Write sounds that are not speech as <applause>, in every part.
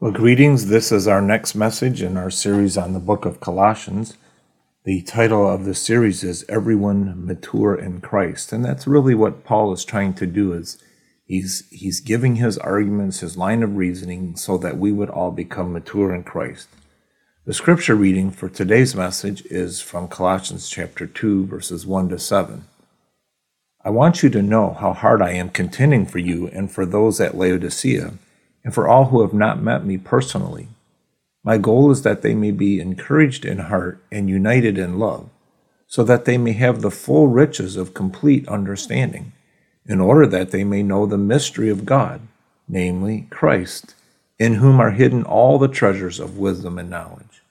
Well, greetings. This is our next message in our series on the book of Colossians. The title of the series is Everyone Mature in Christ. And that's really what Paul is trying to do is he's he's giving his arguments, his line of reasoning so that we would all become mature in Christ. The scripture reading for today's message is from Colossians chapter 2 verses 1 to 7. I want you to know how hard I am contending for you and for those at Laodicea and for all who have not met me personally. My goal is that they may be encouraged in heart and united in love, so that they may have the full riches of complete understanding, in order that they may know the mystery of God, namely Christ, in whom are hidden all the treasures of wisdom and knowledge.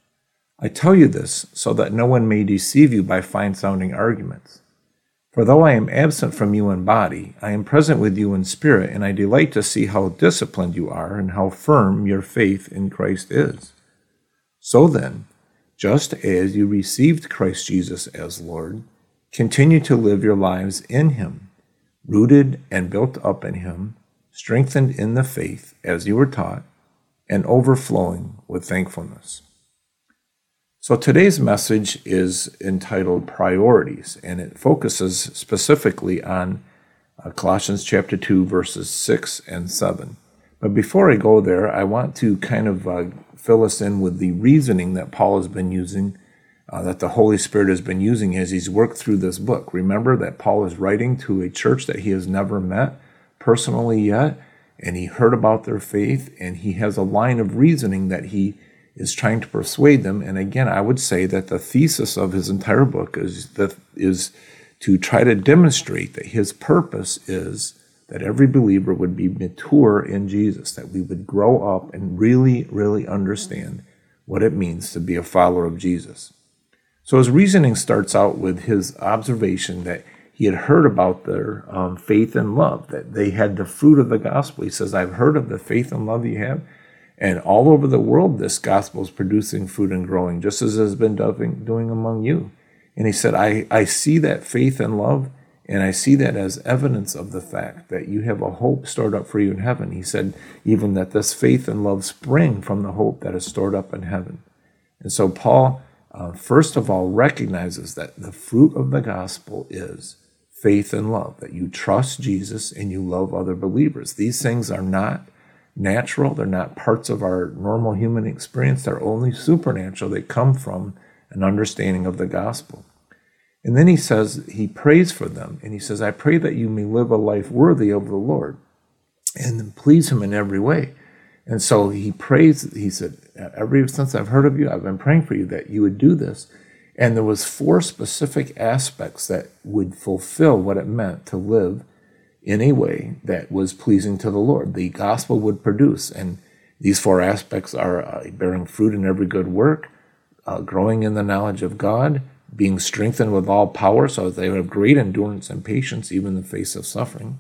I tell you this so that no one may deceive you by fine sounding arguments. For though I am absent from you in body, I am present with you in spirit, and I delight to see how disciplined you are and how firm your faith in Christ is. So then, just as you received Christ Jesus as Lord, continue to live your lives in Him, rooted and built up in Him, strengthened in the faith as you were taught, and overflowing with thankfulness. So today's message is entitled Priorities, and it focuses specifically on uh, Colossians chapter 2, verses 6 and 7. But before I go there, I want to kind of uh, fill us in with the reasoning that Paul has been using, uh, that the Holy Spirit has been using as he's worked through this book. Remember that Paul is writing to a church that he has never met personally yet, and he heard about their faith, and he has a line of reasoning that he is trying to persuade them. And again, I would say that the thesis of his entire book is that is to try to demonstrate that his purpose is that every believer would be mature in Jesus, that we would grow up and really, really understand what it means to be a follower of Jesus. So his reasoning starts out with his observation that he had heard about their um, faith and love, that they had the fruit of the gospel. He says, I've heard of the faith and love you have and all over the world, this gospel is producing fruit and growing, just as it has been doing among you. And he said, I, I see that faith and love, and I see that as evidence of the fact that you have a hope stored up for you in heaven. He said, even that this faith and love spring from the hope that is stored up in heaven. And so Paul, uh, first of all, recognizes that the fruit of the gospel is faith and love, that you trust Jesus and you love other believers. These things are not natural. They're not parts of our normal human experience. They're only supernatural. They come from an understanding of the gospel. And then he says, he prays for them. And he says, I pray that you may live a life worthy of the Lord and please him in every way. And so he prays, he said, ever since I've heard of you, I've been praying for you that you would do this. And there was four specific aspects that would fulfill what it meant to live in a way that was pleasing to the Lord. The gospel would produce. And these four aspects are uh, bearing fruit in every good work, uh, growing in the knowledge of God, being strengthened with all power so that they have great endurance and patience even in the face of suffering.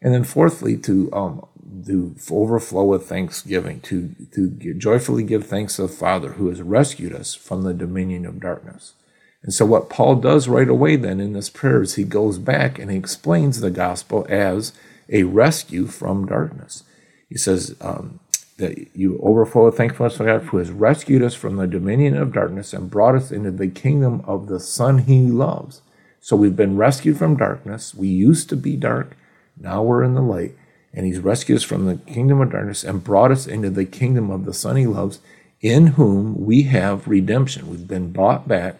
And then fourthly, to um, to overflow with thanksgiving, to, to joyfully give thanks to the Father who has rescued us from the dominion of darkness. And so, what Paul does right away then in this prayer is he goes back and he explains the gospel as a rescue from darkness. He says um, that you overflow with thankfulness for God who has rescued us from the dominion of darkness and brought us into the kingdom of the Son he loves. So, we've been rescued from darkness. We used to be dark, now we're in the light. And he's rescued us from the kingdom of darkness and brought us into the kingdom of the Son he loves, in whom we have redemption. We've been bought back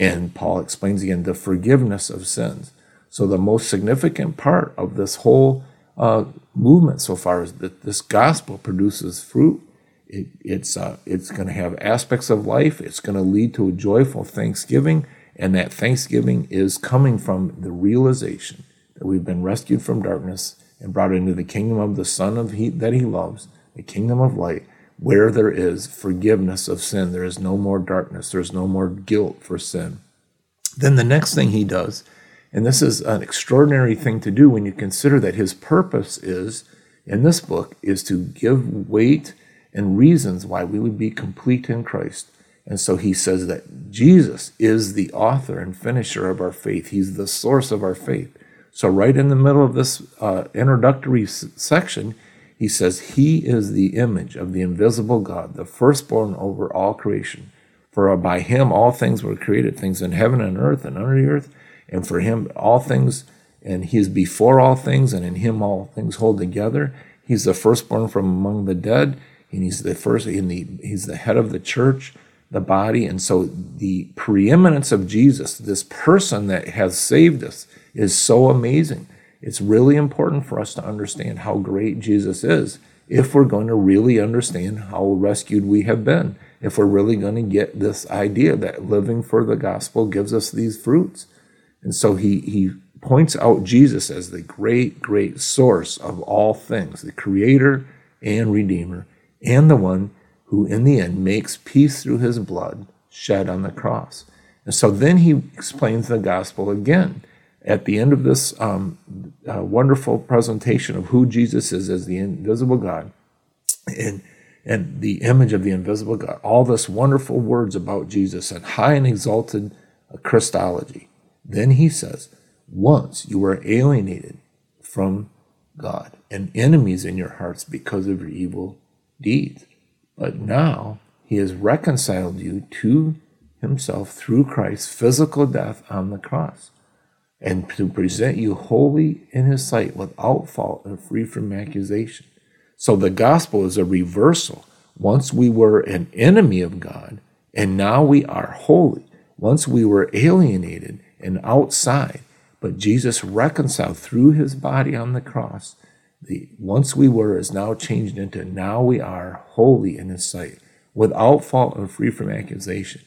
and Paul explains again the forgiveness of sins. So, the most significant part of this whole uh, movement so far is that this gospel produces fruit. It, it's uh, it's going to have aspects of life. It's going to lead to a joyful thanksgiving, and that thanksgiving is coming from the realization that we've been rescued from darkness and brought into the kingdom of the Son of he, that He loves, the kingdom of light, where there is forgiveness of sin, there is no more darkness, there's no more guilt for sin. Then the next thing he does, and this is an extraordinary thing to do when you consider that his purpose is, in this book, is to give weight and reasons why we would be complete in Christ. And so he says that Jesus is the author and finisher of our faith. He's the source of our faith. So, right in the middle of this uh, introductory section, He says, He is the image of the invisible God, the firstborn over all creation. For by him all things were created, things in heaven and earth and under the earth. And for him all things, and he is before all things, and in him all things hold together. He's the firstborn from among the dead, and he's the first, in the, he's the head of the church, the body. And so the preeminence of Jesus, this person that has saved us, is so amazing. It's really important for us to understand how great Jesus is if we're going to really understand how rescued we have been if we're really going to get this idea that living for the gospel gives us these fruits. And so he, he points out Jesus as the great, great source of all things, the creator and redeemer, and the one who in the end makes peace through his blood shed on the cross. And so then he explains the gospel again. At the end of this um, uh, wonderful presentation of who Jesus is as the invisible God, and and the image of the invisible God, all this wonderful words about Jesus and high and exalted Christology. Then he says, once you were alienated from God and enemies in your hearts because of your evil deeds. But now he has reconciled you to himself through Christ's physical death on the cross and to present you holy in his sight without fault and free from accusation. So the gospel is a reversal. Once we were an enemy of God, and now we are holy. Once we were alienated and outside, but Jesus reconciled through his body on the cross. The once we were is now changed into now we are holy in his sight, without fault and free from accusation.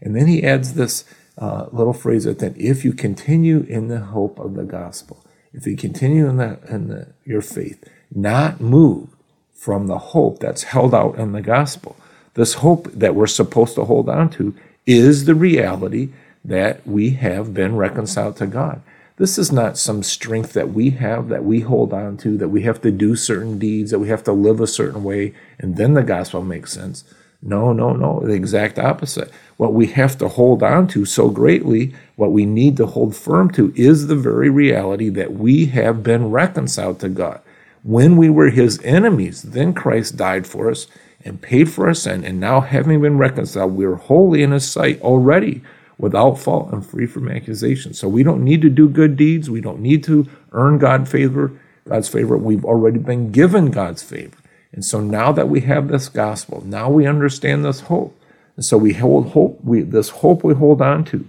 And then he adds this uh, little phrase at if you continue in the hope of the gospel, if you continue in, the, in the, your faith, not moved from the hope that's held out in the gospel. This hope that we're supposed to hold on to is the reality that we have been reconciled to God. This is not some strength that we have that we hold on to, that we have to do certain deeds, that we have to live a certain way, and then the gospel makes sense. No, no, no, the exact opposite. What we have to hold on to so greatly, what we need to hold firm to, is the very reality that we have been reconciled to God when we were his enemies, then Christ died for us and paid for our sin. And now, having been reconciled, we are holy in his sight already, without fault and free from accusation. So we don't need to do good deeds. We don't need to earn God favor, God's favor. We've already been given God's favor. And so now that we have this gospel, now we understand this hope. And so we hold hope, we this hope we hold on to.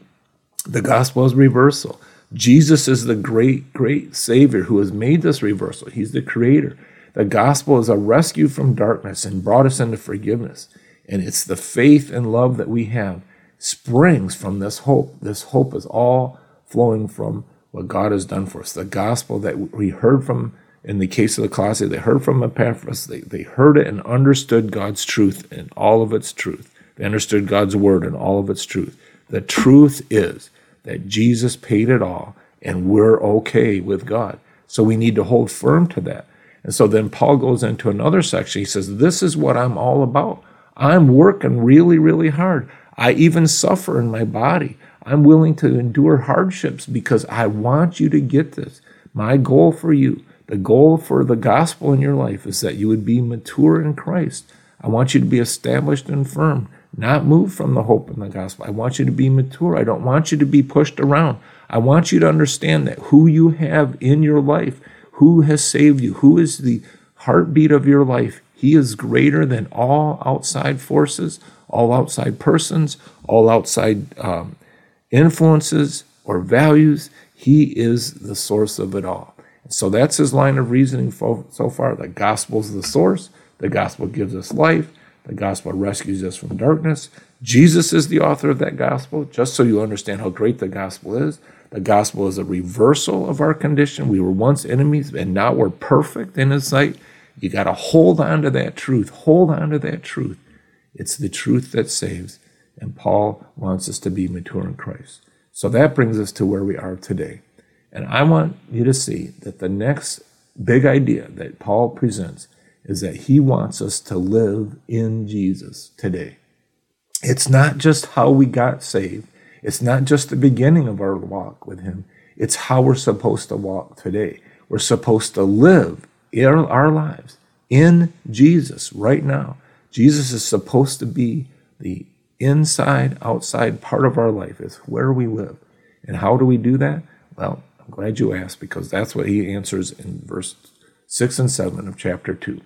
The gospel is reversal. Jesus is the great, great Savior who has made this reversal. He's the Creator. The gospel is a rescue from darkness and brought us into forgiveness. And it's the faith and love that we have springs from this hope. This hope is all flowing from what God has done for us. The gospel that we heard from, in the case of the Colossians, they heard from Epaphras. They, they heard it and understood God's truth in all of its truth. They understood God's word in all of its truth. The truth is that Jesus paid it all and we're okay with God. So we need to hold firm to that. And so then Paul goes into another section. He says, This is what I'm all about. I'm working really, really hard. I even suffer in my body. I'm willing to endure hardships because I want you to get this. My goal for you, the goal for the gospel in your life is that you would be mature in Christ. I want you to be established and firm not move from the hope in the gospel. I want you to be mature. I don't want you to be pushed around. I want you to understand that who you have in your life, who has saved you, who is the heartbeat of your life, he is greater than all outside forces, all outside persons, all outside um, influences or values. He is the source of it all. So that's his line of reasoning so far. The gospel is the source. The gospel gives us life. The gospel rescues us from darkness. Jesus is the author of that gospel, just so you understand how great the gospel is. The gospel is a reversal of our condition. We were once enemies, and now we're perfect in His sight. You got to hold on to that truth. Hold on to that truth. It's the truth that saves. And Paul wants us to be mature in Christ. So that brings us to where we are today. And I want you to see that the next big idea that Paul presents is that he wants us to live in Jesus today. It's not just how we got saved, it's not just the beginning of our walk with him, it's how we're supposed to walk today. We're supposed to live our lives in Jesus right now. Jesus is supposed to be the inside, outside part of our life, is where we live. And how do we do that? Well, I'm glad you asked because that's what he answers in verse 6 and 7 of chapter 2.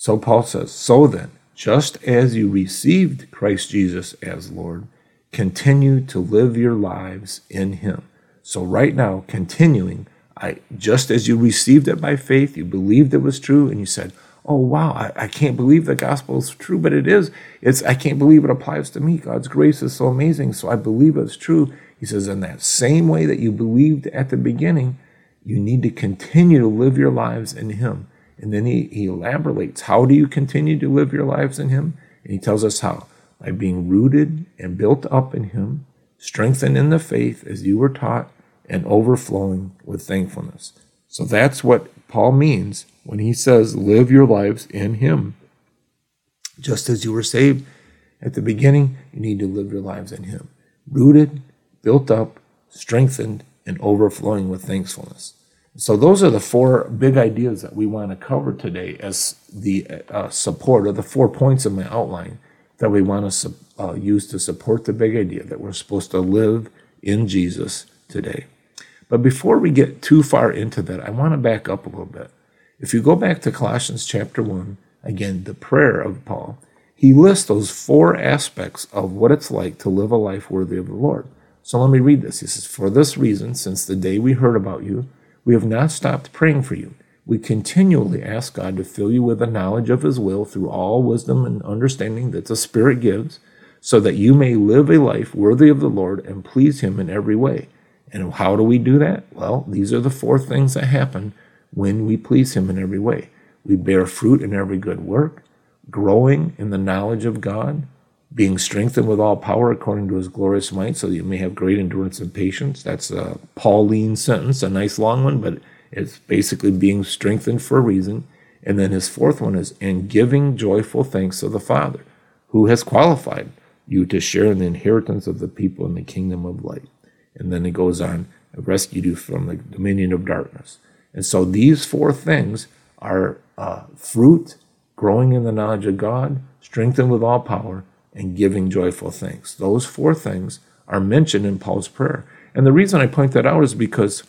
So Paul says, So then, just as you received Christ Jesus as Lord, continue to live your lives in him. So right now, continuing, I just as you received it by faith, you believed it was true, and you said, Oh wow, I, I can't believe the gospel is true, but it is. It's I can't believe it applies to me. God's grace is so amazing. So I believe it's true. He says, in that same way that you believed at the beginning, you need to continue to live your lives in Him. And then he, he elaborates how do you continue to live your lives in Him? And he tells us how by being rooted and built up in Him, strengthened in the faith as you were taught, and overflowing with thankfulness. So that's what Paul means when he says, live your lives in Him. Just as you were saved at the beginning, you need to live your lives in Him. Rooted, built up, strengthened, and overflowing with thankfulness. So, those are the four big ideas that we want to cover today as the uh, support, or the four points of my outline that we want to uh, use to support the big idea that we're supposed to live in Jesus today. But before we get too far into that, I want to back up a little bit. If you go back to Colossians chapter 1, again, the prayer of Paul, he lists those four aspects of what it's like to live a life worthy of the Lord. So let me read this. He says, For this reason, since the day we heard about you, we have not stopped praying for you. We continually ask God to fill you with the knowledge of His will through all wisdom and understanding that the Spirit gives, so that you may live a life worthy of the Lord and please Him in every way. And how do we do that? Well, these are the four things that happen when we please Him in every way. We bear fruit in every good work, growing in the knowledge of God, being strengthened with all power according to His glorious might, so you may have great endurance and patience. That's a Pauline sentence, a nice long one, but it's basically being strengthened for a reason. And then his fourth one is, and giving joyful thanks to the Father, who has qualified you to share in the inheritance of the people in the kingdom of light. And then it goes on, rescued you from the dominion of darkness. And so these four things are uh, fruit, growing in the knowledge of God, strengthened with all power, and giving joyful thanks. Those four things are mentioned in Paul's prayer. And the reason I point that out is because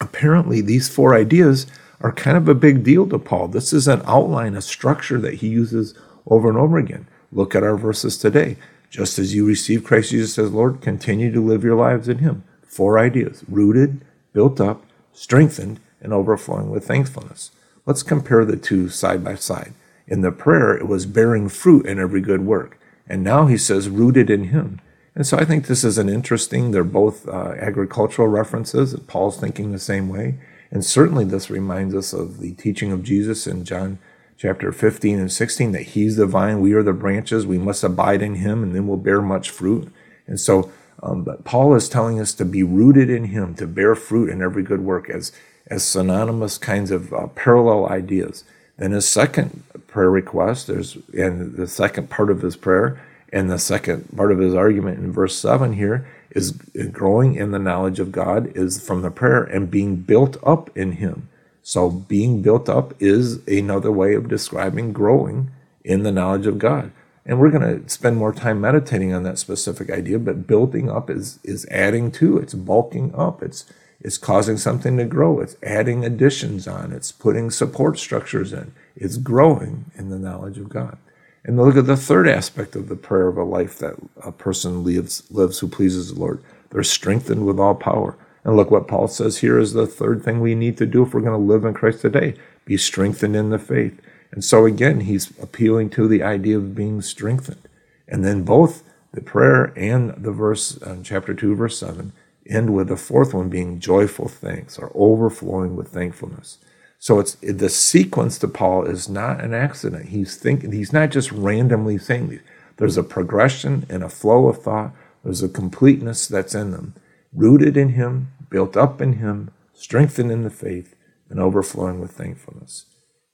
apparently these four ideas are kind of a big deal to Paul. This is an outline, a structure that he uses over and over again. Look at our verses today. Just as you receive Christ Jesus as Lord, continue to live your lives in Him. Four ideas rooted, built up, strengthened, and overflowing with thankfulness. Let's compare the two side by side. In the prayer, it was bearing fruit in every good work. And now he says, rooted in Him. And so I think this is an interesting, they're both uh, agricultural references. Paul's thinking the same way. And certainly this reminds us of the teaching of Jesus in John chapter 15 and 16 that he's the vine, we are the branches, we must abide in him, and then we'll bear much fruit. And so, um, but Paul is telling us to be rooted in him, to bear fruit in every good work as, as synonymous kinds of uh, parallel ideas. Then his second prayer request, there's and the second part of his prayer, and the second part of his argument in verse 7 here is growing in the knowledge of God is from the prayer and being built up in him. So, being built up is another way of describing growing in the knowledge of God. And we're going to spend more time meditating on that specific idea, but building up is, is adding to, it's bulking up, it's, it's causing something to grow, it's adding additions on, it's putting support structures in, it's growing in the knowledge of God. And look at the third aspect of the prayer of a life that a person lives, lives who pleases the Lord. They're strengthened with all power. And look what Paul says here is the third thing we need to do if we're going to live in Christ today be strengthened in the faith. And so again, he's appealing to the idea of being strengthened. And then both the prayer and the verse, uh, chapter 2, verse 7, end with the fourth one being joyful thanks or overflowing with thankfulness. So it's the sequence to Paul is not an accident. He's thinking he's not just randomly saying these. There's a progression and a flow of thought. There's a completeness that's in them rooted in Him, built up in Him, strengthened in the faith, and overflowing with thankfulness.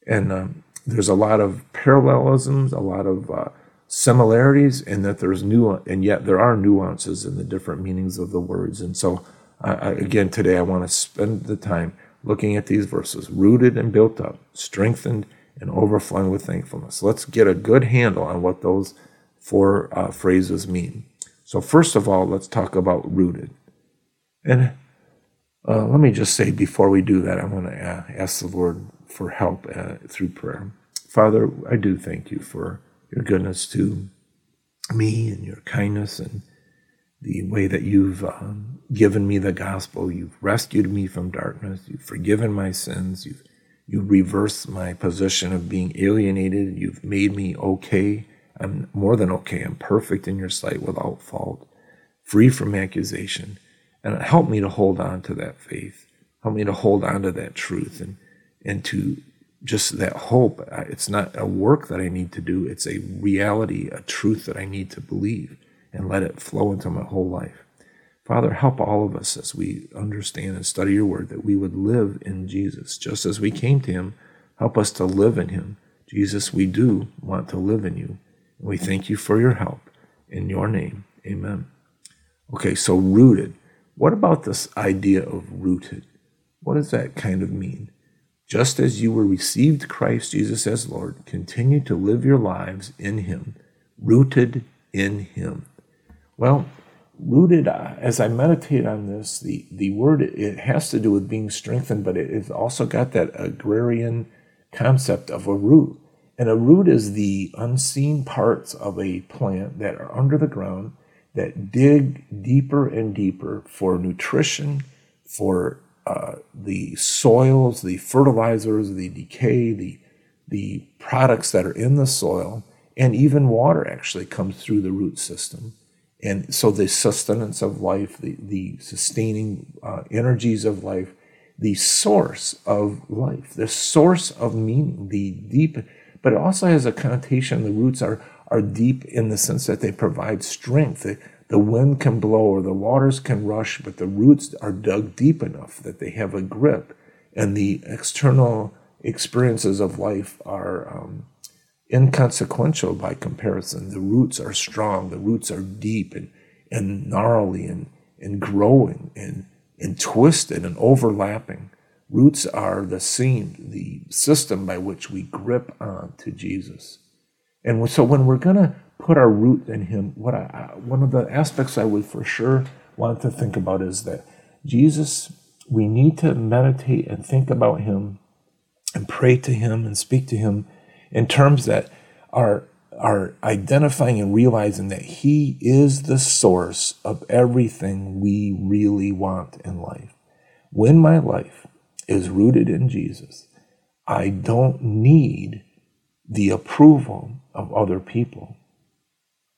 And um, there's a lot of parallelisms, a lot of uh, similarities, and that there's new, and yet there are nuances in the different meanings of the words. And so, uh, again, today I want to spend the time looking at these verses, rooted and built up, strengthened and overflowing with thankfulness. Let's get a good handle on what those four uh, phrases mean. So, first of all, let's talk about rooted. And uh, let me just say before we do that, I want to ask the Lord for help uh, through prayer. Father, I do thank you for your goodness to me and your kindness and the way that you've um, given me the gospel. You've rescued me from darkness. You've forgiven my sins. You've you reversed my position of being alienated. You've made me okay. I'm more than okay. I'm perfect in your sight without fault, free from accusation. And help me to hold on to that faith. Help me to hold on to that truth and, and to just that hope. It's not a work that I need to do, it's a reality, a truth that I need to believe and let it flow into my whole life. Father, help all of us as we understand and study your word that we would live in Jesus. Just as we came to him, help us to live in him. Jesus, we do want to live in you. And we thank you for your help. In your name, amen. Okay, so rooted. What about this idea of rooted? What does that kind of mean? Just as you were received Christ Jesus as Lord, continue to live your lives in him, rooted in him. Well, rooted uh, as i meditate on this the, the word it has to do with being strengthened but it, it's also got that agrarian concept of a root. And a root is the unseen parts of a plant that are under the ground that dig deeper and deeper for nutrition for uh, the soils the fertilizers the decay the the products that are in the soil and even water actually comes through the root system and so the sustenance of life, the, the sustaining uh, energies of life, the source of life, the source of meaning, the deep, but it also has a connotation. The roots are, are deep in the sense that they provide strength. The, the wind can blow or the waters can rush, but the roots are dug deep enough that they have a grip, and the external experiences of life are um, inconsequential by comparison. The roots are strong, the roots are deep and, and gnarly and, and growing and, and twisted and overlapping. Roots are the seam, the system by which we grip on to Jesus. And so when we're going to put our root in Him, what I, one of the aspects I would for sure want to think about is that Jesus, we need to meditate and think about Him and pray to Him and speak to Him in terms that are are identifying and realizing that he is the source of everything we really want in life. When my life is rooted in Jesus, I don't need the approval of other people.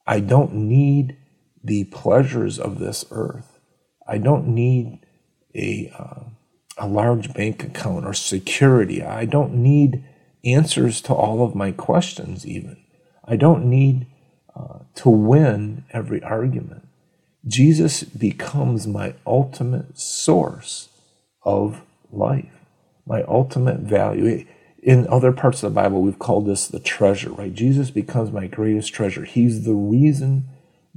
I don't need the pleasures of this earth. I don't need a, uh, a large bank account or security. I don't need answers to all of my questions, even. I don't need uh, to win every argument. Jesus becomes my ultimate source of life, my ultimate value. In other parts of the Bible, we've called this the treasure, right? Jesus becomes my greatest treasure. He's the reason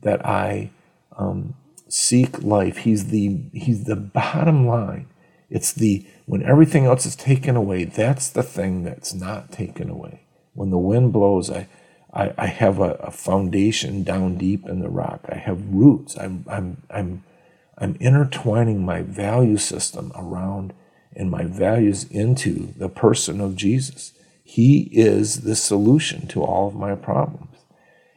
that I um, seek life. He's the he's the bottom line. It's the when everything else is taken away, that's the thing that's not taken away. When the wind blows, I, I, I have a, a, foundation down deep in the rock. I have roots. I'm, I'm, I'm, I'm intertwining my value system around and my values into the person of Jesus. He is the solution to all of my problems.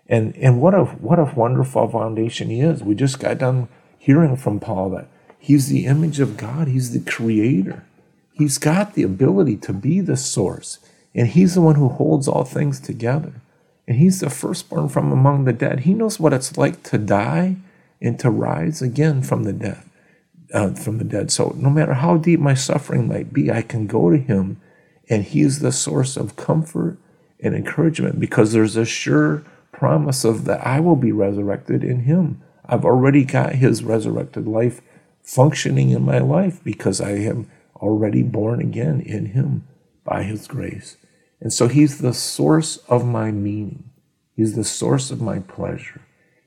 And, and what a, what a wonderful foundation he is. We just got done hearing from Paul that he's the image of God. He's the creator. He's got the ability to be the source, and He's the one who holds all things together. And He's the firstborn from among the dead. He knows what it's like to die and to rise again from the death, uh, from the dead. So no matter how deep my suffering might be, I can go to Him, and He is the source of comfort and encouragement because there's a sure promise of that I will be resurrected in Him. I've already got His resurrected life functioning in my life because I am already born again in Him by His grace. And so He's the source of my meaning, He's the source of my pleasure,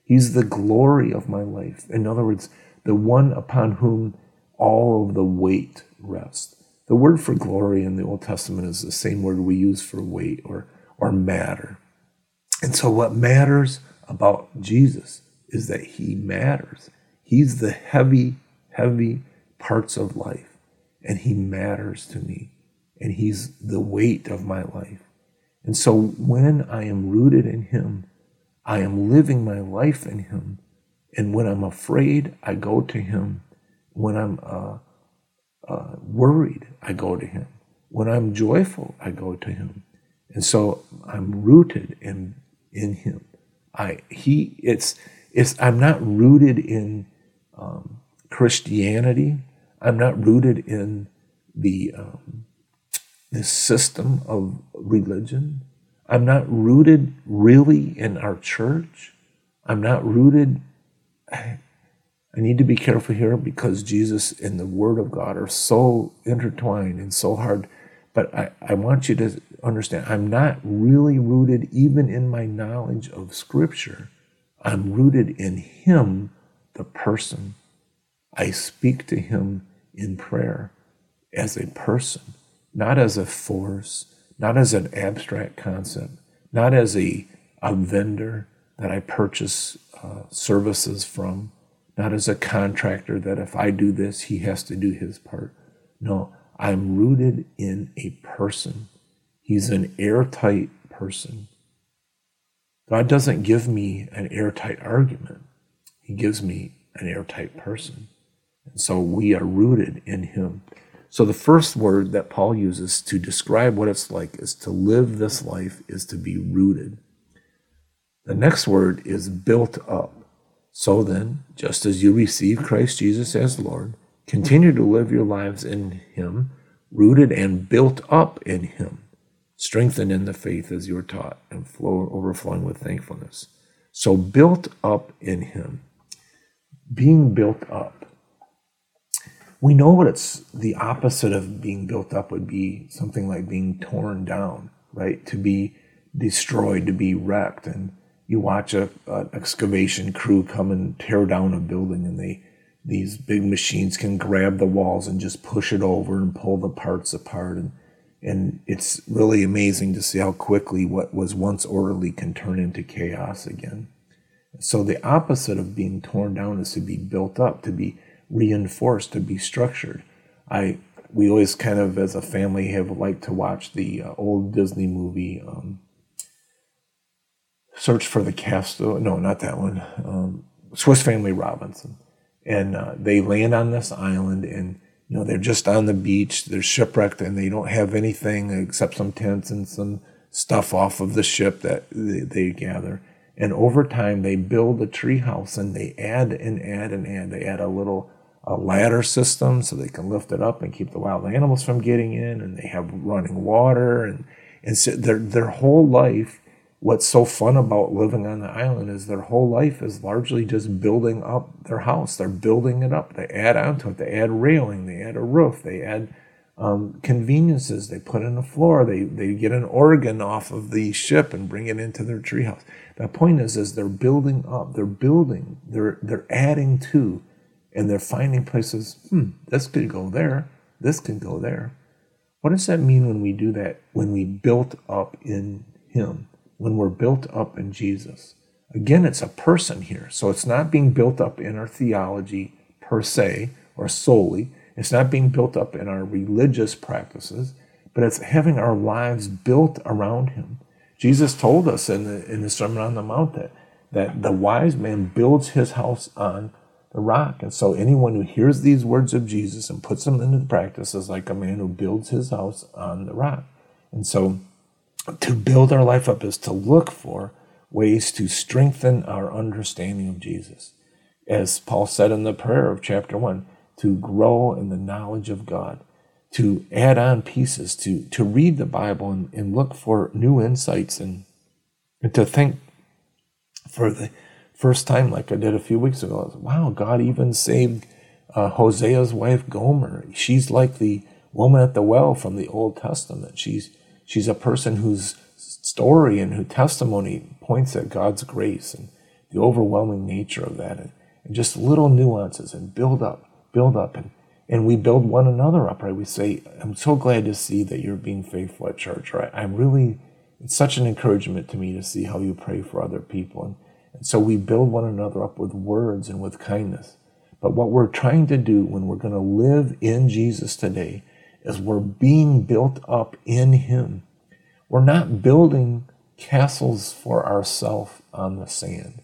He's the glory of my life. In other words, the one upon whom all of the weight rests. The word for glory in the Old Testament is the same word we use for weight or, or matter. And so, what matters about Jesus is that he matters. He's the heavy, heavy parts of life, and he matters to me, and he's the weight of my life. And so, when I am rooted in him, I am living my life in him. And when I'm afraid, I go to him. When I'm uh, uh, worried, I go to Him. When I'm joyful, I go to Him. And so I'm rooted in in Him. I He it's it's I'm not rooted in um, Christianity. I'm not rooted in the um, the system of religion. I'm not rooted really in our church. I'm not rooted. I need to be careful here because Jesus and the Word of God are so intertwined and so hard. But I, I want you to understand I'm not really rooted even in my knowledge of Scripture. I'm rooted in Him, the person. I speak to Him in prayer as a person, not as a force, not as an abstract concept, not as a, a vendor that I purchase uh, services from not as a contractor that if I do this, he has to do his part. No, I'm rooted in a person. He's an airtight person. God doesn't give me an airtight argument, He gives me an airtight person. So we are rooted in Him. So the first word that Paul uses to describe what it's like is to live this life is to be rooted. The next word is built up. So then, just as you receive Christ Jesus as Lord, continue to live your lives in Him, rooted and built up in Him, strengthened in the faith as you are taught, and flow, overflowing with thankfulness. So, built up in Him, being built up. We know what it's the opposite of being built up would be something like being torn down, right? To be destroyed, to be wrecked. And you watch a, an excavation crew come and tear down a building and they these big machines can grab the walls and just push it over and pull the parts apart and and it's really amazing to see how quickly what was once orderly can turn into chaos again so the opposite of being torn down is to be built up to be reinforced to be structured i we always kind of as a family have liked to watch the uh, old disney movie um, Search for the Castle. No, not that one. Um, Swiss Family Robinson, and uh, they land on this island, and you know they're just on the beach. They're shipwrecked, and they don't have anything except some tents and some stuff off of the ship that they, they gather. And over time, they build a tree house, and they add and add and add. They add a little a ladder system so they can lift it up and keep the wild animals from getting in, and they have running water, and and so their their whole life what's so fun about living on the island is their whole life is largely just building up their house. They're building it up. They add onto it. They add railing. They add a roof. They add um, conveniences. They put in a floor. They they get an organ off of the ship and bring it into their treehouse. The point is, is they're building up. They're building. They're they're adding to, and they're finding places. Hmm, this could go there. This could go there. What does that mean when we do that? When we built up in Him when we're built up in Jesus. Again, it's a person here. So it's not being built up in our theology per se or solely. It's not being built up in our religious practices, but it's having our lives built around Him. Jesus told us in the, in the Sermon on the Mount that, that the wise man builds his house on rock. And so anyone who hears these words of Jesus and puts them into practice is like a man who builds his house on the rock. And so to build our life up is to look for ways to strengthen our understanding of Jesus. As Paul said in the prayer of chapter 1, to grow in the knowledge of God, to add on pieces, to, to read the Bible and, and look for new insights and, and to think for the first time, like I did a few weeks ago, wow, God even saved uh, Hosea's wife Gomer. She's like the woman at the well from the Old Testament. She's She's a person whose story and whose testimony points at God's grace and the overwhelming nature of that, and, and just little nuances and build up, build up. And, and we build one another up, right? We say, I'm so glad to see that you're being faithful at church, right? I'm really, it's such an encouragement to me to see how you pray for other people. And, and so we build one another up with words and with kindness. But what we're trying to do when we're going to live in Jesus today is we're being built up in Him. We're not building castles for ourselves on the sand.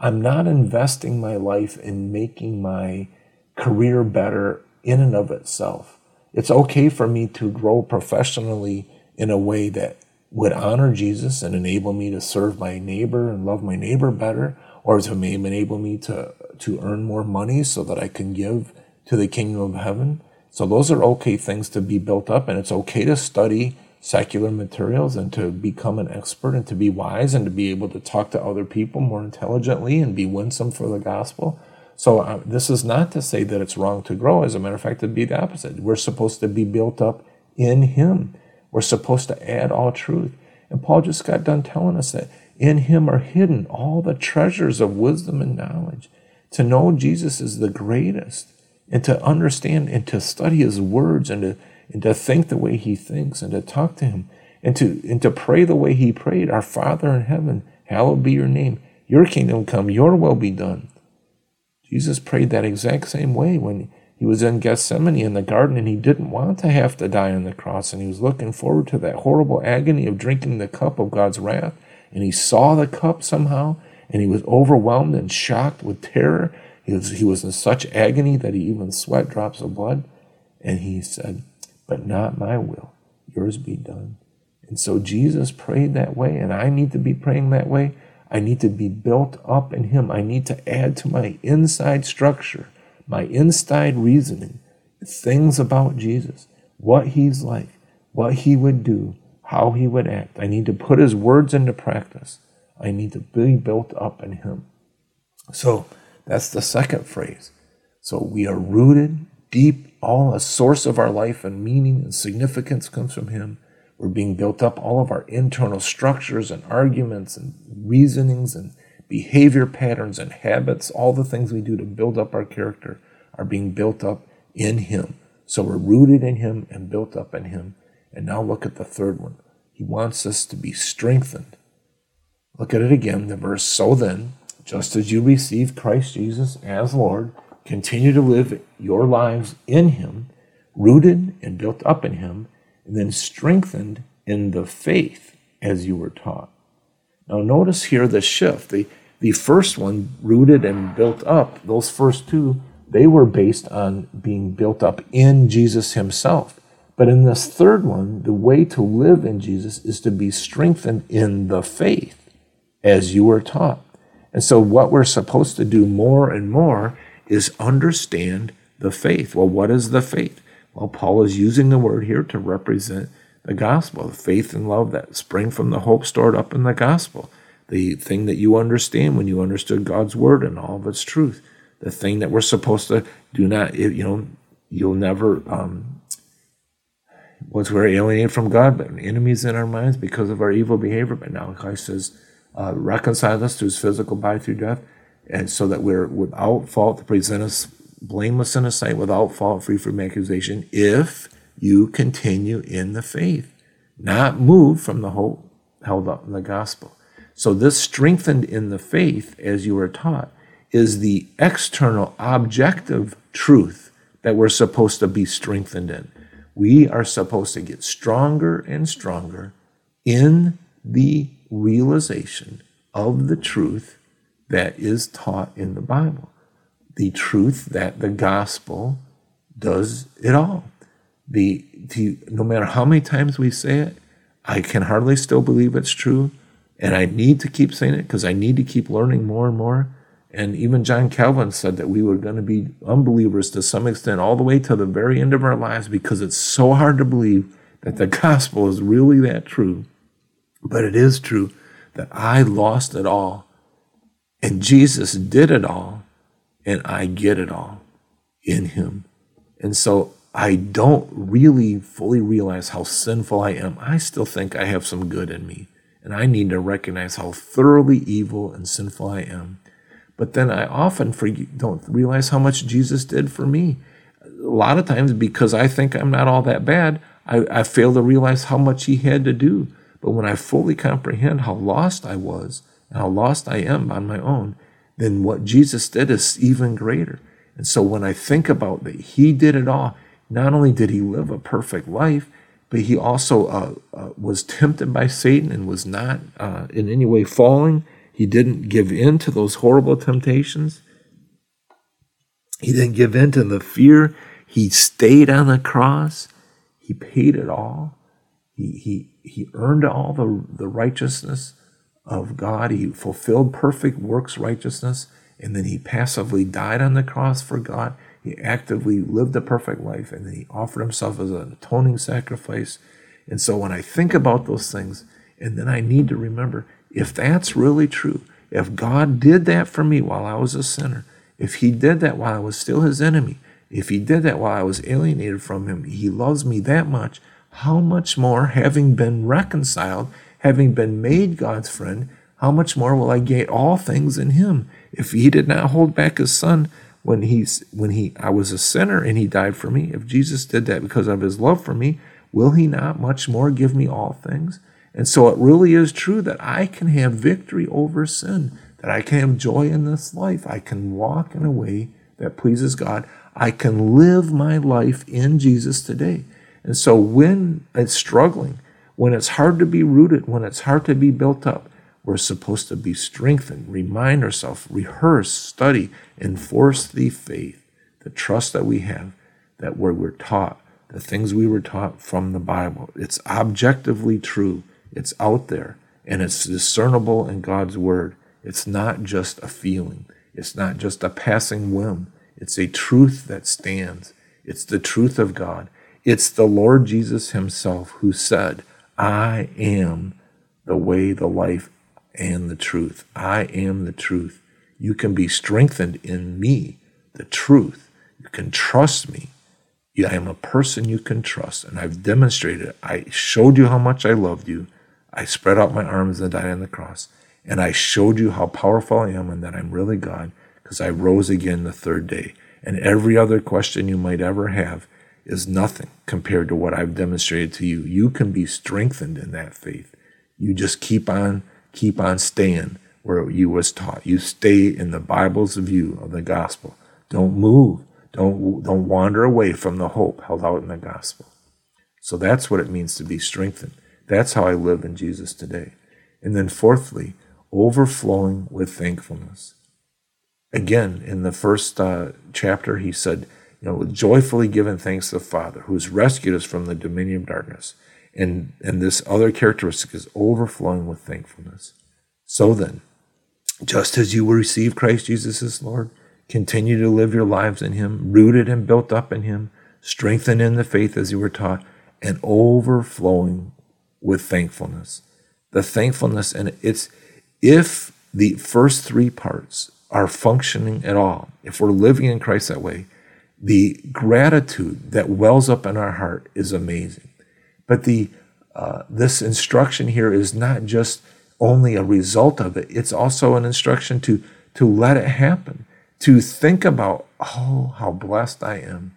I'm not investing my life in making my career better in and of itself. It's okay for me to grow professionally in a way that would honor Jesus and enable me to serve my neighbor and love my neighbor better, or to enable me to, to earn more money so that I can give to the kingdom of heaven. So those are okay things to be built up, and it's okay to study secular materials and to become an expert and to be wise and to be able to talk to other people more intelligently and be winsome for the gospel. So uh, this is not to say that it's wrong to grow. As a matter of fact, it'd be the opposite. We're supposed to be built up in Him. We're supposed to add all truth. And Paul just got done telling us that in Him are hidden all the treasures of wisdom and knowledge. To know Jesus is the greatest, and to understand and to study His words and to and to think the way He thinks and to talk to Him and to and to pray the way He prayed. Our Father in heaven, hallowed be Your name. Your kingdom come. Your will be done Jesus prayed that exact same way when he was in Gethsemane in the garden and he didn't want to have to die on the cross and he was looking forward to that horrible agony of drinking the cup of God's wrath. And he saw the cup somehow and he was overwhelmed and shocked with terror. He was, he was in such agony that he even sweat drops of blood. And he said, But not my will, yours be done. And so Jesus prayed that way, and I need to be praying that way. I need to be built up in Him. I need to add to my inside structure, my inside reasoning, things about Jesus, what He's like, what He would do, how He would act. I need to put His words into practice. I need to be built up in Him. So that's the second phrase. So we are rooted deep, all a source of our life and meaning and significance comes from Him. We're being built up. All of our internal structures and arguments and reasonings and behavior patterns and habits, all the things we do to build up our character, are being built up in Him. So we're rooted in Him and built up in Him. And now look at the third one. He wants us to be strengthened. Look at it again, the verse. So then, just as you receive Christ Jesus as Lord, continue to live your lives in Him, rooted and built up in Him, and then strengthened in the faith as you were taught. Now, notice here the shift. The, the first one, rooted and built up, those first two, they were based on being built up in Jesus himself. But in this third one, the way to live in Jesus is to be strengthened in the faith as you were taught. And so, what we're supposed to do more and more is understand the faith. Well, what is the faith? Well, Paul is using the word here to represent the gospel, the faith and love that spring from the hope stored up in the gospel, the thing that you understand when you understood God's word and all of its truth, the thing that we're supposed to do not, you know, you'll never, um, once we're alienated from God, but enemies in our minds because of our evil behavior. But now Christ says, uh, reconcile us to his physical body through death, and so that we're without fault to present us blameless in a sight, without fault, free from accusation, if you continue in the faith, not move from the hope held up in the gospel. So, this strengthened in the faith, as you were taught, is the external objective truth that we're supposed to be strengthened in. We are supposed to get stronger and stronger in the realization of the truth that is taught in the Bible the truth that the gospel does it all. The, the no matter how many times we say it, I can hardly still believe it's true, and I need to keep saying it because I need to keep learning more and more. And even John Calvin said that we were going to be unbelievers to some extent all the way to the very end of our lives because it's so hard to believe that the gospel is really that true. But it is true that I lost it all and Jesus did it all and I get it all in Him. And so I don't really fully realize how sinful I am. I still think I have some good in me, and I need to recognize how thoroughly evil and sinful I am. But then I often forget, don't realize how much Jesus did for me. a lot of times because I think I'm not all that bad, I, I fail to realize how much he had to do. But when I fully comprehend how lost I was and how lost I am on my own, then what Jesus did is even greater. And so when I think about that, he did it all. Not only did he live a perfect life, but he also uh, uh, was tempted by Satan and was not uh, in any way falling. He didn't give in to those horrible temptations. He didn't give in to the fear. He stayed on the cross. He paid it all. He, he, he earned all the, the righteousness of God. He fulfilled perfect works righteousness. And then he passively died on the cross for God. He actively lived a perfect life. And then he offered himself as an atoning sacrifice. And so when I think about those things, and then I need to remember if that's really true, if God did that for me while I was a sinner, if he did that while I was still his enemy, if he did that while I was alienated from him, he loves me that much. How much more, having been reconciled, having been made God's friend, how much more will I gain all things in him? If he did not hold back his son when he's when he I was a sinner and he died for me, if Jesus did that because of his love for me, will he not much more give me all things? And so it really is true that I can have victory over sin, that I can have joy in this life. I can walk in a way that pleases God. I can live my life in Jesus today. And so when it's struggling, when it's hard to be rooted, when it's hard to be built up, we're supposed to be strengthened, remind ourselves, rehearse, study, enforce the faith, the trust that we have, that where we're taught, the things we were taught from the Bible. It's objectively true. It's out there and it's discernible in God's word. It's not just a feeling. It's not just a passing whim. It's a truth that stands. It's the truth of God. It's the Lord Jesus Himself who said, I am the way, the life, and the truth. I am the truth. You can be strengthened in me, the truth. You can trust me. I am a person you can trust, and I've demonstrated. I showed you how much I loved you. I spread out my arms and died on the cross. And I showed you how powerful I am and that I'm really God because I rose again the third day. And every other question you might ever have is nothing compared to what I've demonstrated to you. You can be strengthened in that faith. You just keep on, keep on staying where you was taught. You stay in the Bible's view of the gospel. Don't move. Don't, don't wander away from the hope held out in the gospel. So that's what it means to be strengthened. That's how I live in Jesus today. And then fourthly, overflowing with thankfulness. Again, in the first uh, chapter, he said, you know, joyfully giving thanks to the Father who has rescued us from the dominion of darkness. And, and this other characteristic is overflowing with thankfulness. So then, just as you receive Christ Jesus as Lord, continue to live your lives in Him, rooted and built up in Him, strengthened in the faith as you were taught, and overflowing with thankfulness. The thankfulness, and it's if the first three parts are functioning at all, if we're living in Christ that way, the gratitude that wells up in our heart is amazing. But the uh, this instruction here is not just only a result of it; it's also an instruction to to let it happen, to think about, oh, how blessed I am.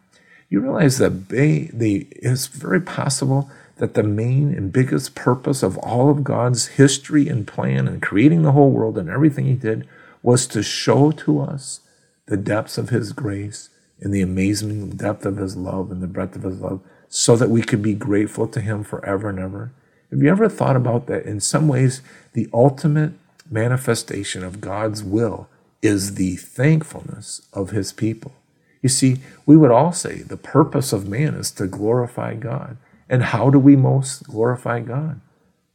You realize that they, it's very possible that the main and biggest purpose of all of God's history and plan and creating the whole world and everything He did was to show to us the depths of His grace and the amazing depth of his love and the breadth of his love so that we could be grateful to him forever and ever. Have you ever thought about that? In some ways, the ultimate manifestation of God's will is the thankfulness of his people. You see, we would all say the purpose of man is to glorify God. And how do we most glorify God?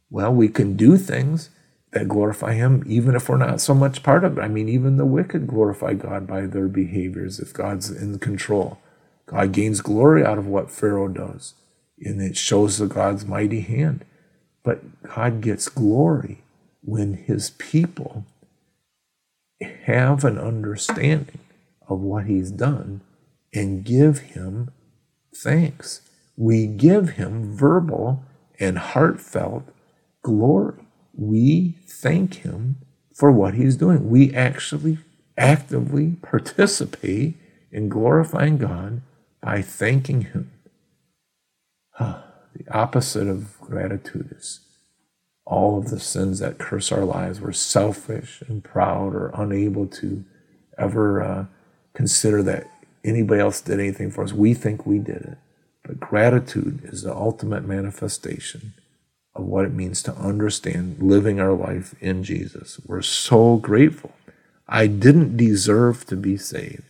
Well, we can do things that glorify Him, even if we're not so much part of it. I mean, even the wicked glorify God by their behaviors if God's in control. God gains glory out of what Pharaoh does, and it shows the God's mighty hand. But God gets glory when His people have an understanding of what He's done and give Him thanks. We give Him verbal and heartfelt glory we thank Him for what He's doing. We actually actively participate in glorifying God by thanking Him. The opposite of gratitude is all of the sins that curse our lives. We're selfish and proud or unable to ever uh, consider that anybody else did anything for us. We think we did it. But gratitude is the ultimate manifestation of what it means to understand living our life in Jesus. We're so grateful. I didn't deserve to be saved,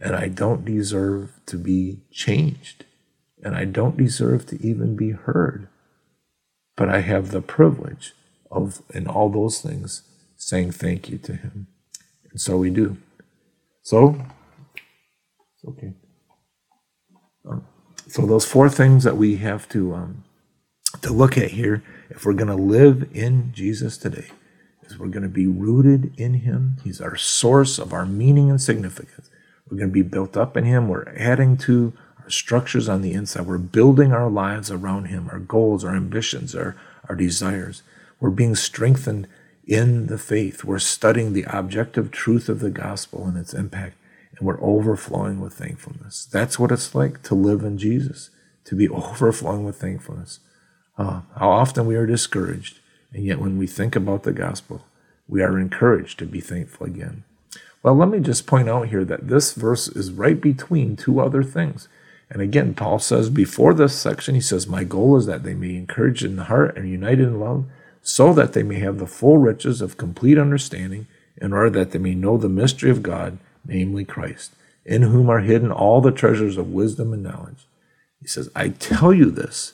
and I don't deserve to be changed, and I don't deserve to even be heard. But I have the privilege of, in all those things, saying thank you to Him. And so we do. So, okay. Um, so those four things that we have to um, to look at here, if we're going to live in Jesus today, is we're going to be rooted in Him. He's our source of our meaning and significance. We're going to be built up in Him. We're adding to our structures on the inside. We're building our lives around Him, our goals, our ambitions, our, our desires. We're being strengthened in the faith. We're studying the objective truth of the gospel and its impact and we're overflowing with thankfulness. That's what it's like to live in Jesus, to be <laughs> overflowing with thankfulness. Uh, how often we are discouraged, and yet when we think about the gospel, we are encouraged to be thankful again. Well, let me just point out here that this verse is right between two other things. And again, Paul says before this section, he says, My goal is that they may encourage in the heart and united in love, so that they may have the full riches of complete understanding, in order that they may know the mystery of God namely Christ, in whom are hidden all the treasures of wisdom and knowledge. He says, I tell you this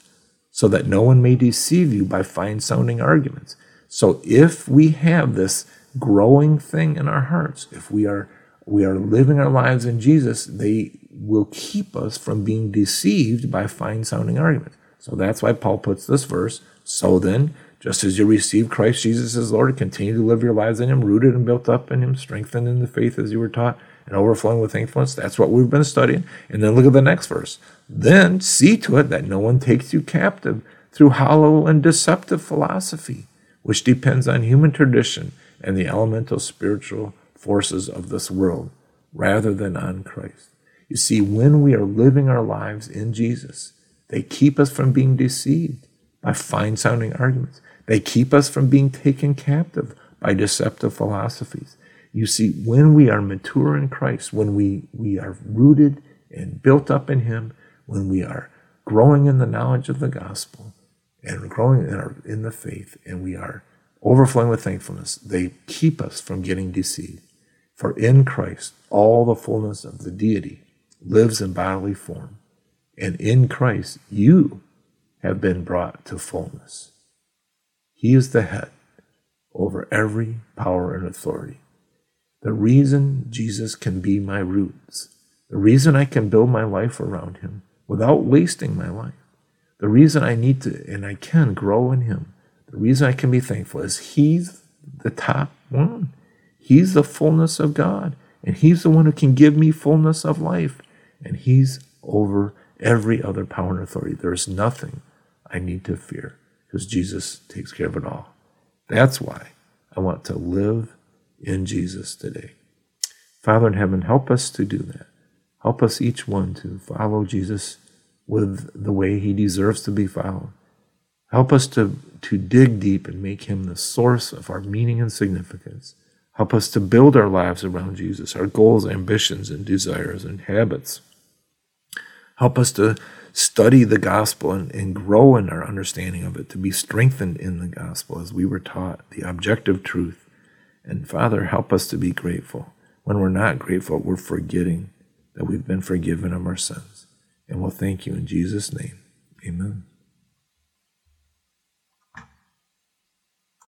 so that no one may deceive you by fine sounding arguments. So if we have this growing thing in our hearts, if we are we are living our lives in Jesus, they will keep us from being deceived by fine sounding arguments. So that's why Paul puts this verse. So then, just as you receive Christ Jesus as Lord, continue to live your lives in Him, rooted and built up in Him, strengthened in the faith as you were taught, and overflowing with thankfulness. That's what we've been studying. And then look at the next verse. Then see to it that no one takes you captive through hollow and deceptive philosophy, which depends on human tradition and the elemental spiritual forces of this world, rather than on Christ. You see, when we are living our lives in Jesus, they keep us from being deceived by fine sounding arguments. They keep us from being taken captive by deceptive philosophies. You see, when we are mature in Christ, when we, we are rooted and built up in Him, when we are growing in the knowledge of the gospel and growing in, our, in the faith, and we are overflowing with thankfulness, they keep us from getting deceived. For in Christ, all the fullness of the deity lives in bodily form. And in Christ, you have been brought to fullness. He is the head over every power and authority. The reason Jesus can be my roots, the reason I can build my life around him without wasting my life, the reason I need to and I can grow in him, the reason I can be thankful is he's the top one. He's the fullness of God, and he's the one who can give me fullness of life, and he's over every other power and authority. There's nothing I need to fear because Jesus takes care of it all. That's why I want to live in Jesus today. Father in heaven, help us to do that. Help us each one to follow Jesus with the way he deserves to be followed. Help us to, to dig deep and make him the source of our meaning and significance. Help us to build our lives around Jesus, our goals, ambitions, and desires and habits. Help us to study the gospel and, and grow in our understanding of it, to be strengthened in the gospel as we were taught, the objective truth. And Father, help us to be grateful. When we're not grateful, we're forgetting that we've been forgiven of our sins. And we'll thank you in Jesus' name. Amen.